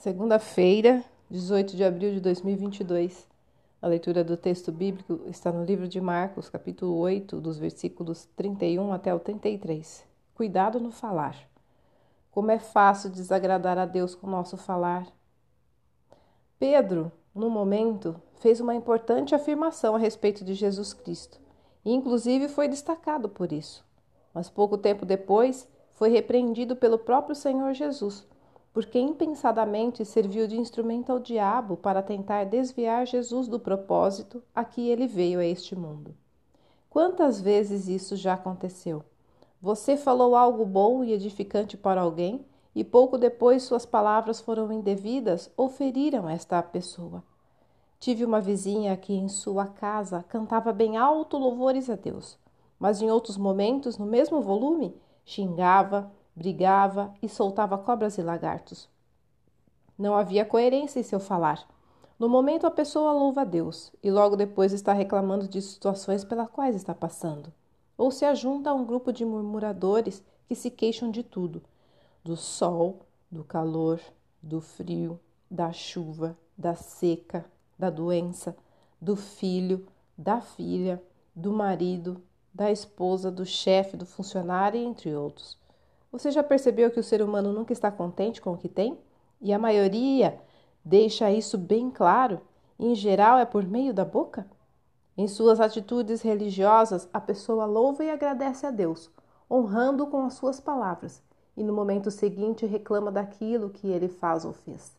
Segunda-feira, 18 de abril de 2022. A leitura do texto bíblico está no livro de Marcos, capítulo 8, dos versículos 31 até o 33. Cuidado no falar. Como é fácil desagradar a Deus com o nosso falar. Pedro, no momento, fez uma importante afirmação a respeito de Jesus Cristo e, inclusive, foi destacado por isso. Mas pouco tempo depois, foi repreendido pelo próprio Senhor Jesus porque impensadamente serviu de instrumento ao diabo para tentar desviar Jesus do propósito a que ele veio a este mundo. Quantas vezes isso já aconteceu? Você falou algo bom e edificante para alguém e pouco depois suas palavras foram indevidas ou feriram esta pessoa. Tive uma vizinha que em sua casa cantava bem alto louvores a Deus, mas em outros momentos, no mesmo volume, xingava, brigava e soltava cobras e lagartos. Não havia coerência em seu falar. No momento, a pessoa louva a Deus e logo depois está reclamando de situações pelas quais está passando. Ou se ajunta a um grupo de murmuradores que se queixam de tudo: do sol, do calor, do frio, da chuva, da seca, da doença, do filho, da filha, do marido, da esposa, do chefe, do funcionário, entre outros. Você já percebeu que o ser humano nunca está contente com o que tem? E a maioria deixa isso bem claro, em geral é por meio da boca? Em suas atitudes religiosas, a pessoa louva e agradece a Deus, honrando com as suas palavras, e no momento seguinte reclama daquilo que ele faz ou fez.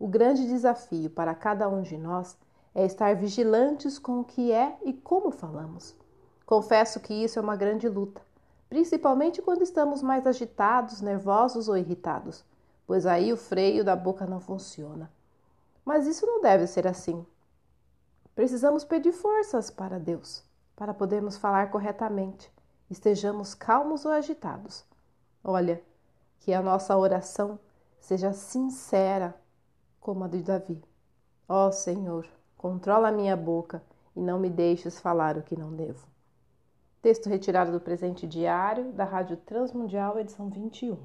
O grande desafio para cada um de nós é estar vigilantes com o que é e como falamos. Confesso que isso é uma grande luta principalmente quando estamos mais agitados, nervosos ou irritados, pois aí o freio da boca não funciona. Mas isso não deve ser assim. Precisamos pedir forças para Deus, para podermos falar corretamente, estejamos calmos ou agitados. Olha, que a nossa oração seja sincera como a de Davi. Ó oh, Senhor, controla a minha boca e não me deixes falar o que não devo. Texto retirado do presente diário da Rádio Transmundial, edição 21.